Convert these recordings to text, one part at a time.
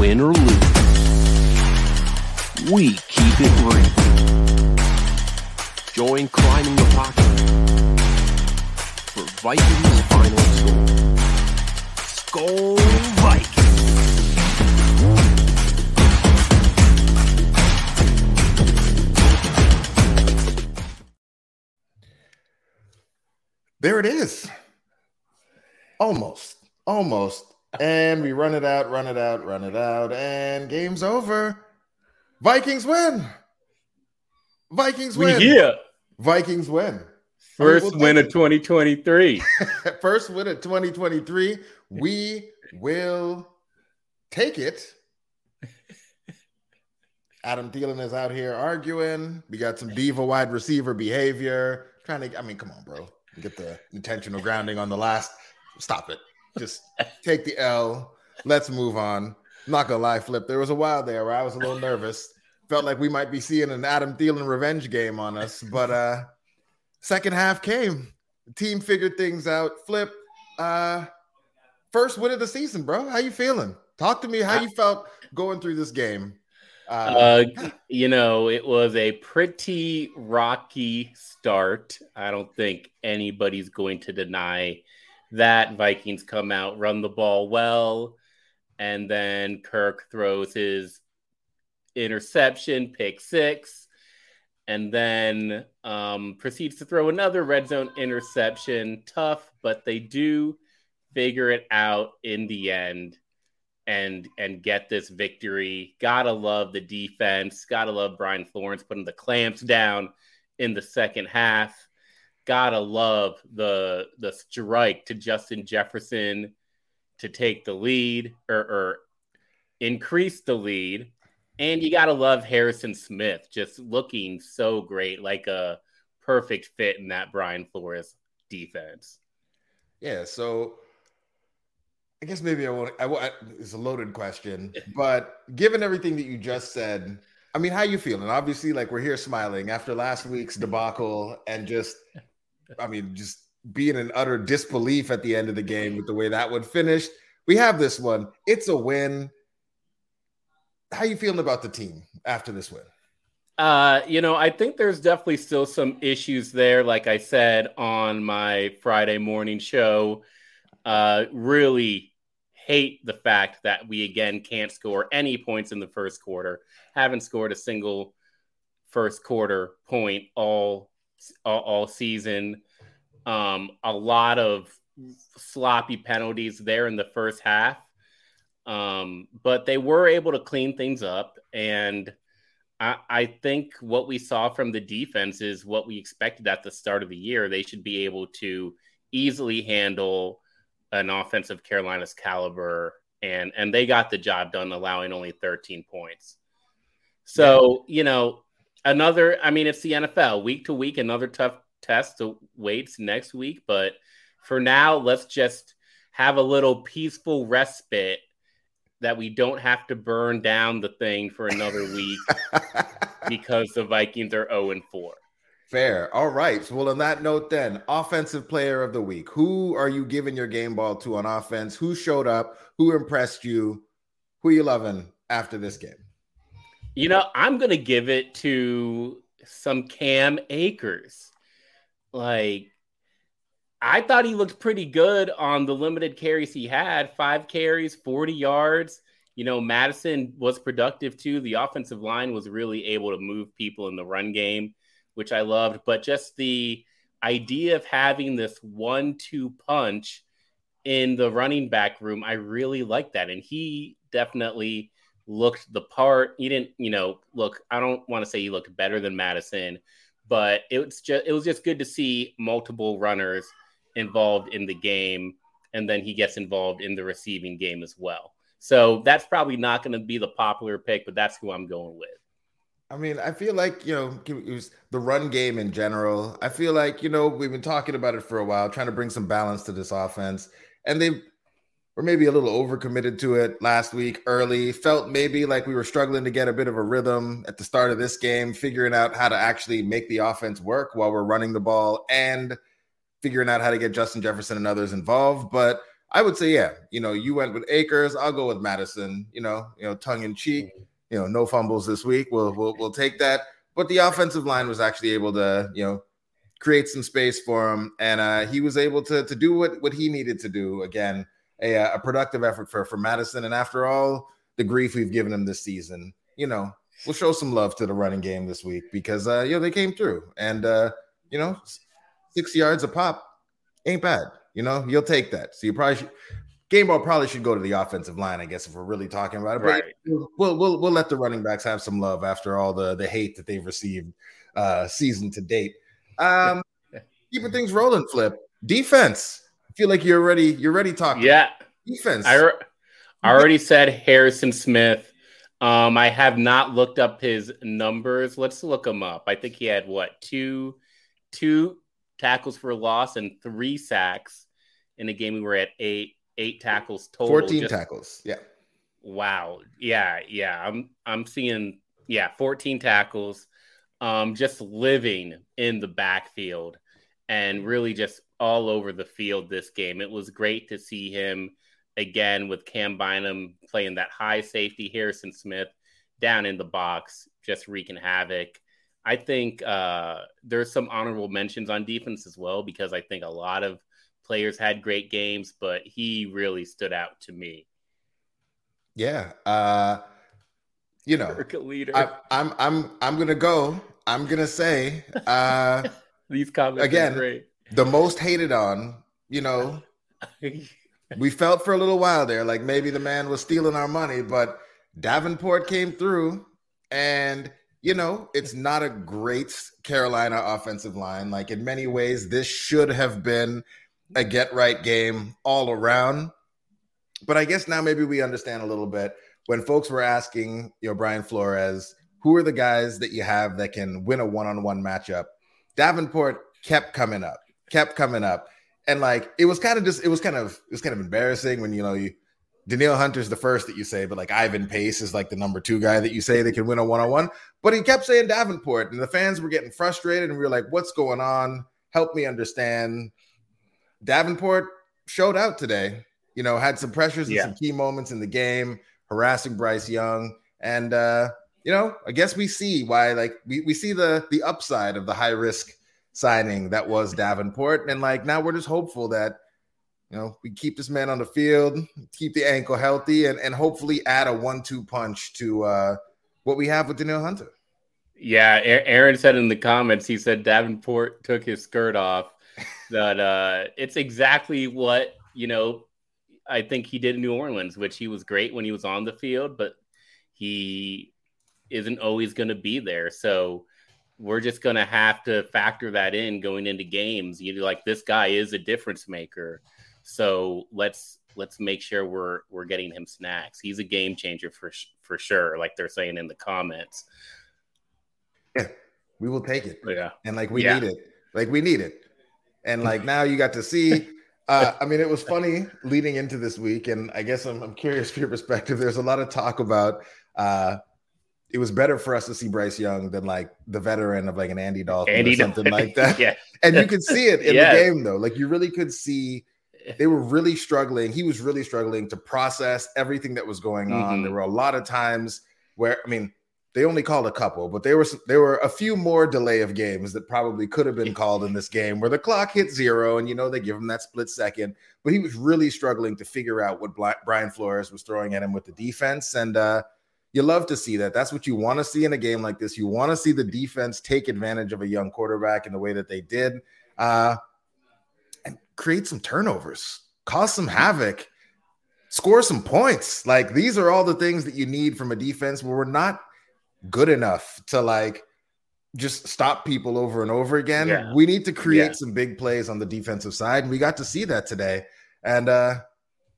win or lose, we keep it real. Join Climbing the Pocket for Vikings final score. Skol Vikings! There it is. Almost. Almost. And we run it out, run it out, run it out, and game's over. Vikings win. Vikings We win. here. Vikings win. First we'll win of 2023. First win of 2023. We will take it. Adam Thielen is out here arguing. We got some diva wide receiver behavior. Trying to, I mean, come on, bro. Get the intentional grounding on the last. Stop it. Just take the L. Let's move on. Not gonna lie, Flip. There was a while there where I was a little nervous. Felt like we might be seeing an Adam Thielen revenge game on us, but uh second half came. The team figured things out. Flip, uh first win of the season, bro. How you feeling? Talk to me how you felt going through this game. Uh, Uh, you know, it was a pretty rocky start. I don't think anybody's going to deny that. Vikings come out, run the ball well, and then Kirk throws his interception, pick six, and then um, proceeds to throw another red zone interception. Tough, but they do figure it out in the end and and get this victory. Gotta love the defense. Gotta love Brian Flores putting the clamps down in the second half. Gotta love the the strike to Justin Jefferson to take the lead or, or increase the lead. And you gotta love Harrison Smith just looking so great, like a perfect fit in that Brian Flores defense. yeah, so I guess maybe I won't. I, it's a loaded question, but given everything that you just said, I mean, how you feeling? Obviously, like we're here smiling after last week's debacle, and just, I mean, just being in utter disbelief at the end of the game with the way that would finish. We have this one. It's a win. How you feeling about the team after this win? Uh, you know, I think there's definitely still some issues there. Like I said on my Friday morning show, uh, really hate the fact that we again can't score any points in the first quarter. Haven't scored a single first quarter point all all, all season. Um, a lot of sloppy penalties there in the first half. Um, but they were able to clean things up and I, I think what we saw from the defense is what we expected at the start of the year. They should be able to easily handle an offensive Carolina's caliber, and and they got the job done, allowing only 13 points. So you know, another. I mean, it's the NFL. Week to week, another tough test waits next week. But for now, let's just have a little peaceful respite that we don't have to burn down the thing for another week because the Vikings are 0 and 4. Fair. All right. So, well, on that note, then, offensive player of the week. Who are you giving your game ball to on offense? Who showed up? Who impressed you? Who you loving after this game? You know, I'm going to give it to some Cam Akers. Like, I thought he looked pretty good on the limited carries he had five carries, 40 yards. You know, Mattison was productive too. The offensive line was really able to move people in the run game, which I loved. But just the idea of having this one two punch in the running back room, I really like that. And he definitely looked the part. He didn't, you know, look, I don't want to say he looked better than Mattison, but it was just it was just good to see multiple runners involved in the game and then he gets involved in the receiving game as well. So that's probably not going to be the popular pick, but that's who I'm going with. I mean, I feel like, you know, it was the run game in general. I feel like, you know, we've been talking about it for a while, trying to bring some balance to this offense. And they were maybe a little overcommitted to it last week early. Felt maybe like we were struggling to get a bit of a rhythm at the start of this game, figuring out how to actually make the offense work while we're running the ball and figuring out how to get Justin Jefferson and others involved. But I would say, yeah, you know, you went with Akers. I'll go with Mattison. You know, you know, tongue in cheek. You know, no fumbles this week. We'll we'll we'll take that. But the offensive line was actually able to, you know, create some space for him, and uh, he was able to to do what what he needed to do. Again, a, a productive effort for for Mattison. And after all the grief we've given him this season, you know, we'll show some love to the running game this week because uh, you know they came through, and uh, you know, six yards a pop ain't bad. You know, you'll take that. So you probably should, game ball probably should go to the offensive line, I guess, if we're really talking about it. Right. But we'll we'll we'll let the running backs have some love after all the the hate that they've received uh season to date. Um keeping things rolling, flip. Defense. I feel like you're ready, you're ready talking. Yeah. Defense. I, re- I already said Harrison Smith. Um, I have not looked up his numbers. Let's look him up. I think he had what two two tackles for loss and three sacks in a game we were at eight eight tackles total. 14 Just, tackles. Yeah. Wow. Yeah, yeah. I'm I'm seeing yeah, 14 tackles. Um just living in the backfield and really just all over the field this game. It was great to see him again with Cam Bynum playing that high safety Harrison Smith down in the box just wreaking havoc. I think uh, there's some honorable mentions on defense as well because I think a lot of players had great games, but he really stood out to me. Yeah, uh, you know, leader. I, I'm I'm I'm gonna go. I'm gonna say uh, these comments again. The most hated on, you know, we felt for a little while there like maybe the man was stealing our money, but Davenport came through and you know, it's not a great Carolina offensive line. Like in many ways, this should have been a get right game all around. But I guess now maybe we understand a little bit when folks were asking, you know, Brian Flores, who are the guys that you have that can win a one on one matchup? Davenport kept coming up, kept coming up. And like it was kind of just, it was kind of, it was kind of embarrassing when, you know, you, Danielle Hunter's the first that you say, but like Ivan Pace is like the number two guy that you say that can win a one on one. But he kept saying Davenport, and the fans were getting frustrated, and we were like, "What's going on? Help me understand." Davenport showed out today. You know, had some pressures and yeah. some key moments in the game, harassing Bryce Young, and uh, you know, I guess we see why. Like we we see the the upside of the high risk signing that was Davenport, and like now we're just hopeful that you know, we keep this man on the field, keep the ankle healthy, and, and hopefully add a one-two punch to uh, what we have with Danielle Hunter. Yeah, Aaron said in the comments, he said Davenport took his skirt off. that uh, it's exactly what you know. I think he did in New Orleans, which he was great when he was on the field, but he isn't always going to be there. So we're just going to have to factor that in going into games. You know, like this guy is a difference maker. So let's let's make sure we're we're getting him snacks. He's a game changer for for sure, like they're saying in the comments. Yeah, we will take it. Yeah, and like we yeah. need it. Like we need it. And like now you got to see. Uh, I mean, it was funny leading into this week, and I guess I'm, I'm curious for your perspective. There's a lot of talk about uh, it was better for us to see Bryce Young than like the veteran of like an Andy Dalton Andy or something Dalton. like that. yeah. And you could see it in yeah. the game though. Like you really could see they were really struggling. He was really struggling to process everything that was going on. Mm-hmm. There were a lot of times where, I mean, they only called a couple, but there was there were a few more delay of games that probably could have been called in this game where the clock hit zero and you know they give him that split second. But he was really struggling to figure out what Brian Flores was throwing at him with the defense, and uh, you love to see that. That's what you want to see in a game like this. You want to see the defense take advantage of a young quarterback in the way that they did. Uh, and create some turnovers, cause some havoc, score some points. Like these are all the things that you need from a defense where we're not good enough to like just stop people over and over again. Yeah. We need to create yeah. some big plays on the defensive side. And we got to see that today. And uh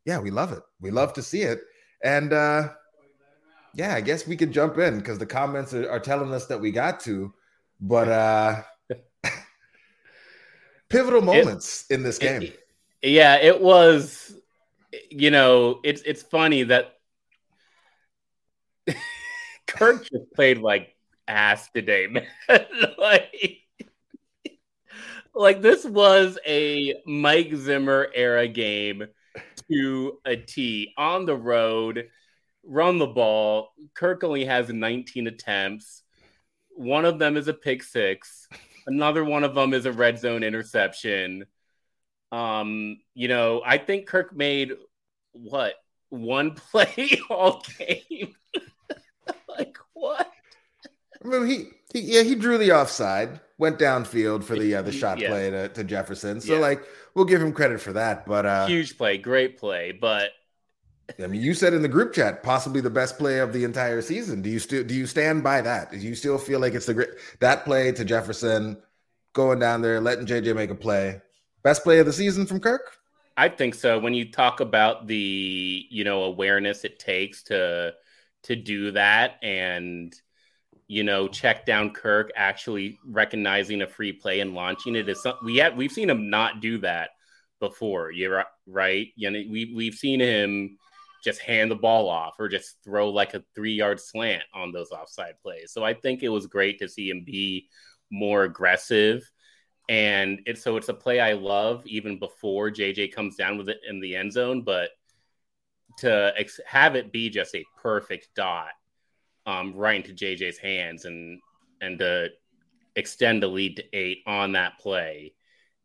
yeah, we love it. We love to see it. And uh yeah, I guess we could jump in because the comments are, are telling us that we got to. But uh pivotal moments it, in this game. It, yeah, it was. You know, it's it's funny that Kirk just played like ass today, man. like, like this was a Mike Zimmer era game to a T on the road, run the ball. Kirk only has 19 attempts. One of them is a pick six. Another one of them is a red zone interception. Um, you know, I think Kirk made what one play all game. like what? I mean, he, he yeah he drew the offside, went downfield for the uh, the shot yeah. play to, to Jefferson. So yeah. like we'll give him credit for that. But uh, huge play, great play. But I mean, you said in the group chat possibly the best play of the entire season. Do you still do you stand by that? Do you still feel like it's the great that play to Jefferson going down there, letting JJ make a play, best play of the season from Kirk? I think so. When you talk about the you know awareness it takes to to do that and you know check down Kirk actually recognizing a free play and launching it is something we have we've seen him not do that before. You're right. You know we we've seen him just hand the ball off or just throw like a three yard slant on those offside plays. So I think it was great to see him be more aggressive. And it's so it's a play I love even before JJ comes down with it in the end zone. But to ex- have it be just a perfect dot um, right into JJ's hands and and to extend the lead to eight on that play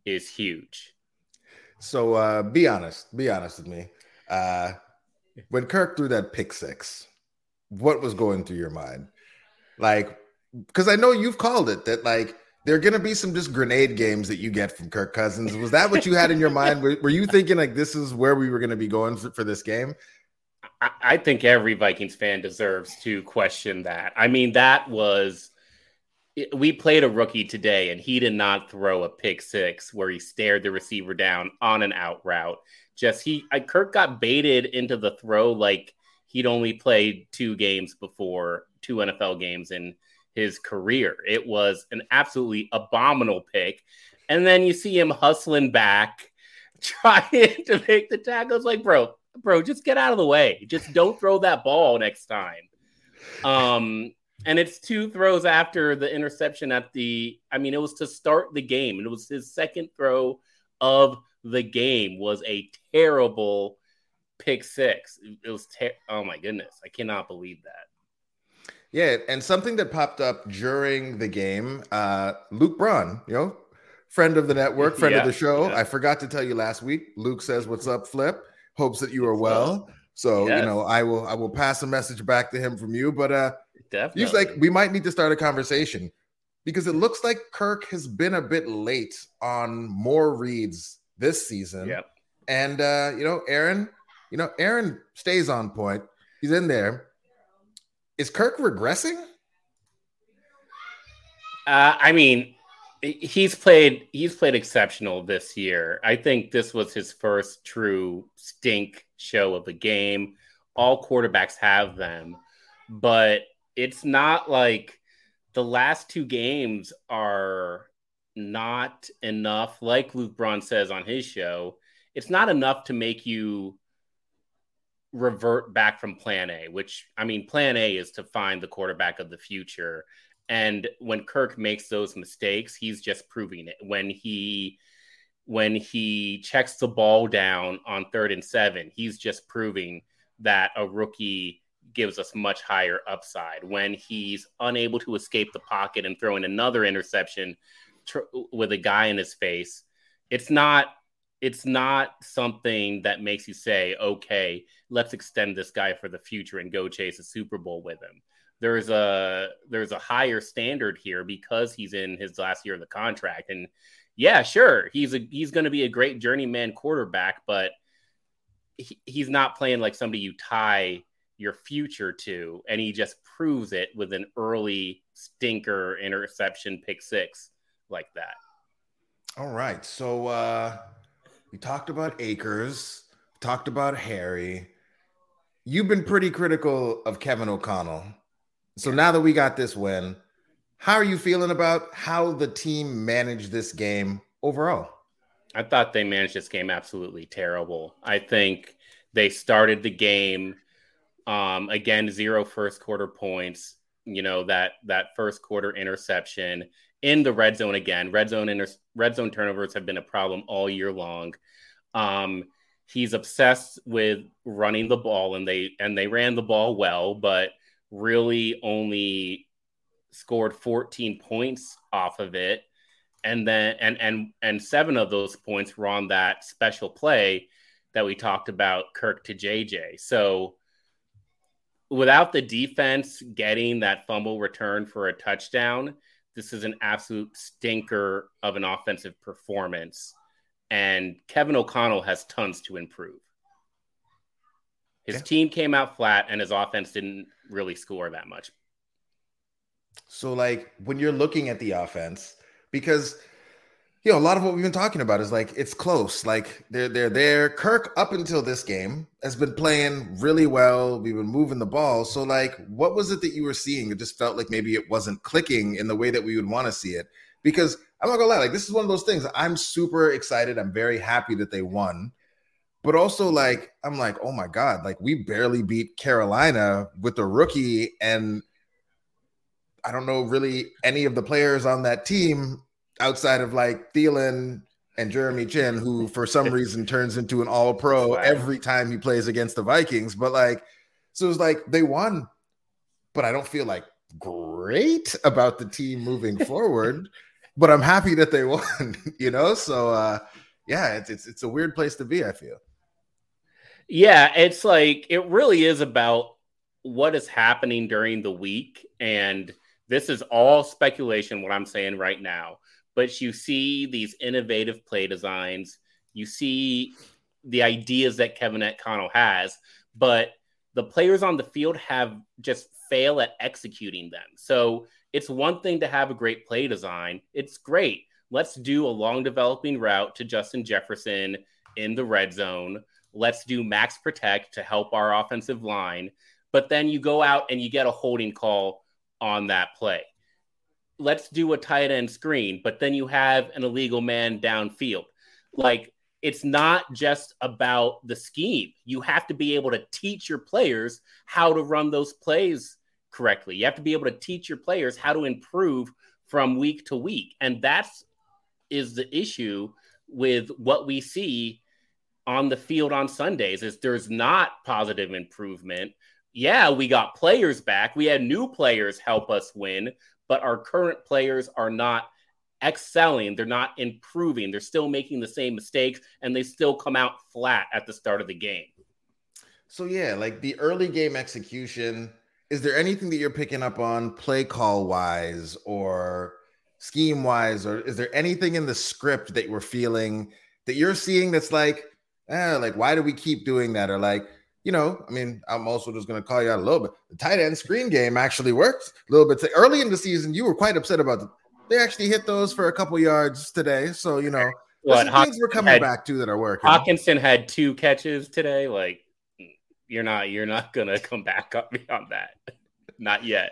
is huge. So uh, be honest, be honest with me. Uh, when Kirk threw that pick six, what was going through your mind? Like, because I know you've called it that like there are going to be some just grenade games that you get from Kirk Cousins. Was that what you had in your mind? Were, were you thinking like this is where we were going to be going for, for this game? I, I think every Vikings fan deserves to question that. I mean, that was we played a rookie today and he did not throw a pick six where he stared the receiver down on an out route. Just he, I, Kirk got baited into the throw like he'd only played two games before, two NFL games in his career. It was an absolutely abominable pick. And then you see him hustling back, trying to make the tackles. Like, bro, bro, just get out of the way. Just don't throw that ball next time. Um, and it's two throws after the interception at the. I mean, it was to start the game, it was his second throw of the game. Was a terrible pick six. It was. Ter- oh my goodness, I cannot believe that. Yeah, and something that popped up during the game, uh, Luke Braun, you know, friend of the network, friend yeah, of the show. Yeah. I forgot to tell you last week. Luke says, "What's up, Flip?" hopes that you are well. So yes. you know, I will I will pass a message back to him from you. But uh Definitely. he's like, we might need to start a conversation because it looks like Kirk has been a bit late on more reads this season. Yep. And uh, you know, Aaron, you know, Aaron stays on point. He's in there. Is Kirk regressing? Uh, I mean, he's played he's played exceptional this year. I think this was his first true stink show of the game. All quarterbacks have them, but it's not like the last two games are not enough. Like Luke Braun says on his show, it's not enough to make you revert back from plan A, which I mean, plan A is to find the quarterback of the future and when Kirk makes those mistakes, he's just proving it. When he when he checks the ball down on third and seven, he's just proving that a rookie gives us much higher upside. When he's unable to escape the pocket and throw in another interception tr- with a guy in his face, it's not it's not something that makes you say, okay, let's extend this guy for the future and go chase a Super Bowl with him. There's a there's a higher standard here because he's in his last year of the contract. And yeah sure he's a he's going to be a great journeyman quarterback but he, he's not playing like somebody you tie your future to and he just proves it with an early stinker interception pick six like that all right so uh we talked about Akers talked about harry you've been pretty critical of kevin o'connell so now that we got this win, how are you feeling about how the team managed this game overall? I thought they managed this game absolutely terrible. I think they started the game um, again zero first quarter points. You know that that first quarter interception in the red zone again. Red zone inter- red zone turnovers have been a problem all year long. Um, he's obsessed with running the ball and they and they ran the ball well, but really only scored 14 points off of it. And then and and and seven of those points were on that special play that we talked about Kirk to JJ. So without the defense getting that fumble return for a touchdown, this is an absolute stinker of an offensive performance. And Kevin O'Connell has tons to improve. His yeah. team came out flat and his offense didn't really score that much. So, like, when you're looking at the offense, because you know, a lot of what we've been talking about is like it's close. Like they're they're there. Kirk up until this game has been playing really well. We've been moving the ball. So like, what was it that you were seeing? It just felt like maybe it wasn't clicking in the way that we would want to see it. Because I'm not gonna lie, like this is one of those things. I'm super excited. I'm very happy that they won. But also, like, I'm like, oh my God, like we barely beat Carolina with a rookie, and I don't know really any of the players on that team outside of like Thielen and Jeremy Chinn, who for some reason turns into an all pro every time he plays against the Vikings. But like, so it's like they won, but I don't feel like great about the team moving forward. but I'm happy that they won, you know? So uh yeah, it's it's it's a weird place to be, I feel. Yeah, it's like it really is about what is happening during the week and this is all speculation what I'm saying right now but you see these innovative play designs. You see the ideas that Kevin O'Connell has, but the players on the field have just fail at executing them. So it's one thing to have a great play design. It's great. Let's do a long developing route to Justin Jefferson in the red zone. Let's do max protect to help our offensive line. But then you go out and you get a holding call on that play let's do a tight end screen, but then you have an illegal man downfield. Like it's not just about the scheme. You have to be able to teach your players how to run those plays correctly. You have to be able to teach your players how to improve from week to week. And that's is the issue with what we see on the field on Sundays is there's not positive improvement. Yeah, we got players back. We had new players help us win, but our current players are not excelling. They're not improving. They're still making the same mistakes and they still come out flat at the start of the game. So, yeah, like the early game execution, is there anything that you're picking up on play call wise or scheme wise? Or is there anything in the script that you're feeling that you're seeing that's like, eh, like, why do we keep doing that? Or like, you know, I mean, I'm also just going to call you out a little bit. The tight end screen game actually worked a little bit. Early in the season, you were quite upset about. They actually hit those for a couple yards today. So, you know, what, things we're coming had, back to that are working. Hockenson had two catches today. Like, you're not, you're not going to come back up beyond that. not yet.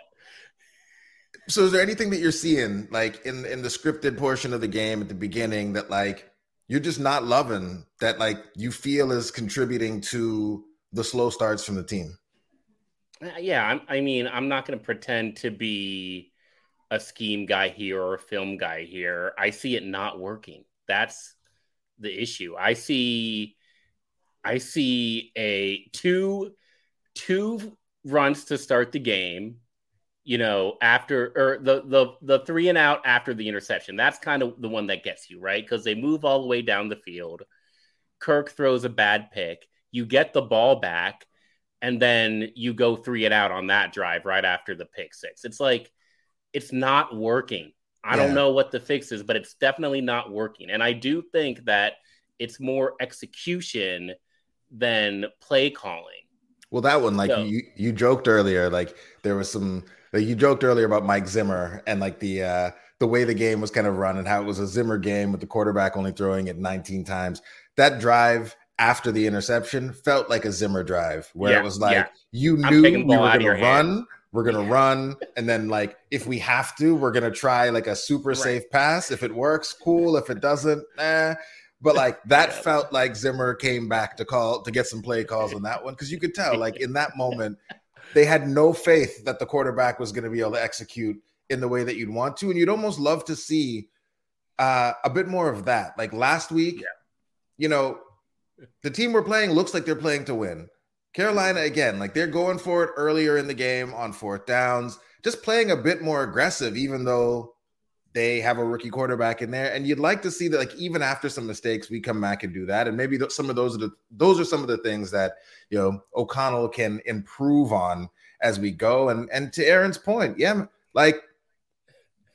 So, is there anything that you're seeing, like in in the scripted portion of the game at the beginning, that like you're just not loving that, like you feel is contributing to the slow starts from the team? Uh, yeah, I mean, I'm not going to pretend to be a scheme guy here or a film guy here. I see it not working. That's the issue. I see I see a two two runs to start the game, you know, after or the the the three and out after the interception. That's kind of the one that gets you, right? Cuz they move all the way down the field. Kirk throws a bad pick you get the ball back, and then you go three and out on that drive right after the pick six. It's like it's not working. I yeah. don't know what the fix is, but it's definitely not working. And I do think that it's more execution than play calling. Well, that one, like so, you, you joked earlier, like there was some like you joked earlier about Mike Zimmer and like the uh the way the game was kind of run and how it was a Zimmer game with the quarterback only throwing it 19 times. That drive after the interception felt like a Zimmer drive where yeah, it was like yeah. you knew we were going to run, hand. we're going to run, and then like if we have to, we're going to try like a super right. safe pass. If it works, cool. If it doesn't, eh. But like that yeah. felt like Zimmer came back to call to get some play calls on that one because you could tell like in that moment they had no faith that the quarterback was going to be able to execute in the way that you'd want to, and you'd almost love to see uh, a bit more of that. Like last week, you know, the team we're playing looks like they're playing to win. Carolina, again, like they're going for it earlier in the game on fourth downs, just playing a bit more aggressive, even though they have a rookie quarterback in there. And you'd like to see that, like, even after some mistakes, we come back and do that. And maybe th- some of those are the those are some of the things that you know O'Connell can improve on as we go. And and to Aaron's point, yeah, like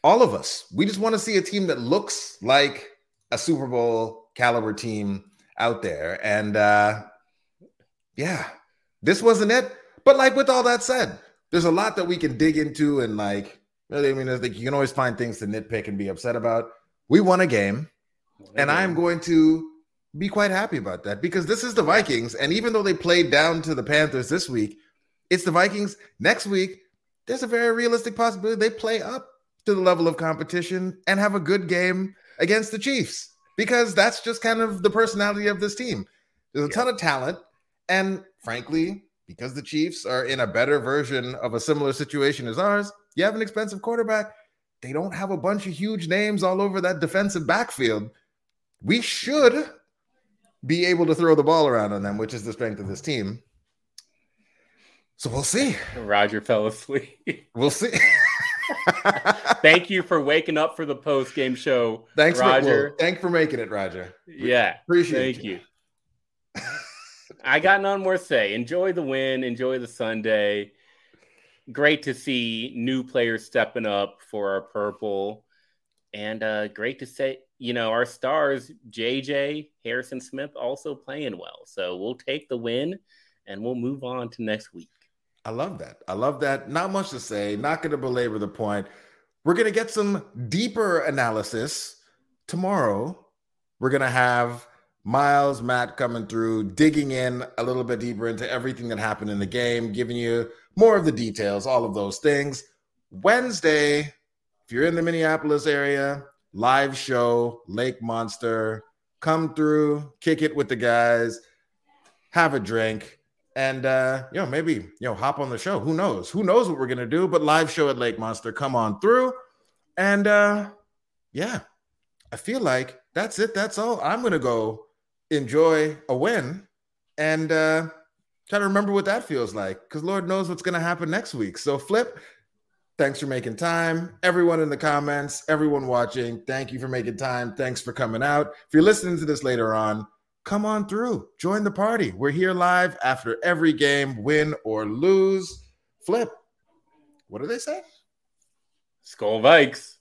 all of us, we just want to see a team that looks like a Super Bowl caliber team out there. And uh yeah, this wasn't it. But like with all that said, there's a lot that we can dig into and like really, I mean, I think you can always find things to nitpick and be upset about. We won a game, and I am going to be quite happy about that because this is the Vikings, and even though they played down to the Panthers this week, it's the Vikings. Next week, there's a very realistic possibility they play up to the level of competition and have a good game against the Chiefs because that's just kind of the personality of this team. There's a yeah. ton of talent, and frankly, because the Chiefs are in a better version of a similar situation as ours, you have an expensive quarterback. They don't have a bunch of huge names all over that defensive backfield. We should be able to throw the ball around on them, which is the strength of this team. So we'll see. Roger fell asleep. We'll see. Thank you for waking up for the post game show. Thanks, Roger. For, well, for making it, Roger. Yeah, appreciate. Thank you. you. I got none more to say. Enjoy the win. Enjoy the Sunday great to see new players stepping up for our purple. And uh, great to say, you know, our stars, JJ, Harrison Smith, also playing well. So we'll take the win and we'll move on to next week. I love that. I love that. Not much to say. Not going to belabor the point. We're going to get some deeper analysis tomorrow. We're going to have Myles, Matt coming through, digging in a little bit deeper into everything that happened in the game, giving you more of the details, all of those things. Wednesday, if you're in the Minneapolis area, live show, Lake Monster, come through, kick it with the guys, have a drink, and uh, you know, maybe you know, hop on the show. Who knows? Who knows what we're gonna do? But live show at Lake Monster, come on through. And uh yeah, I feel like that's it. That's all. I'm gonna go enjoy a win and uh Try to remember what that feels like because Lord knows what's to happen next week. So, Flip, thanks for making time. Everyone in the comments, everyone watching, thank you for making time. Thanks for coming out. If you're listening to this later on, come on through, join the party. We're here live after every game, win or lose. Flip, what do they say? Skol Vikes.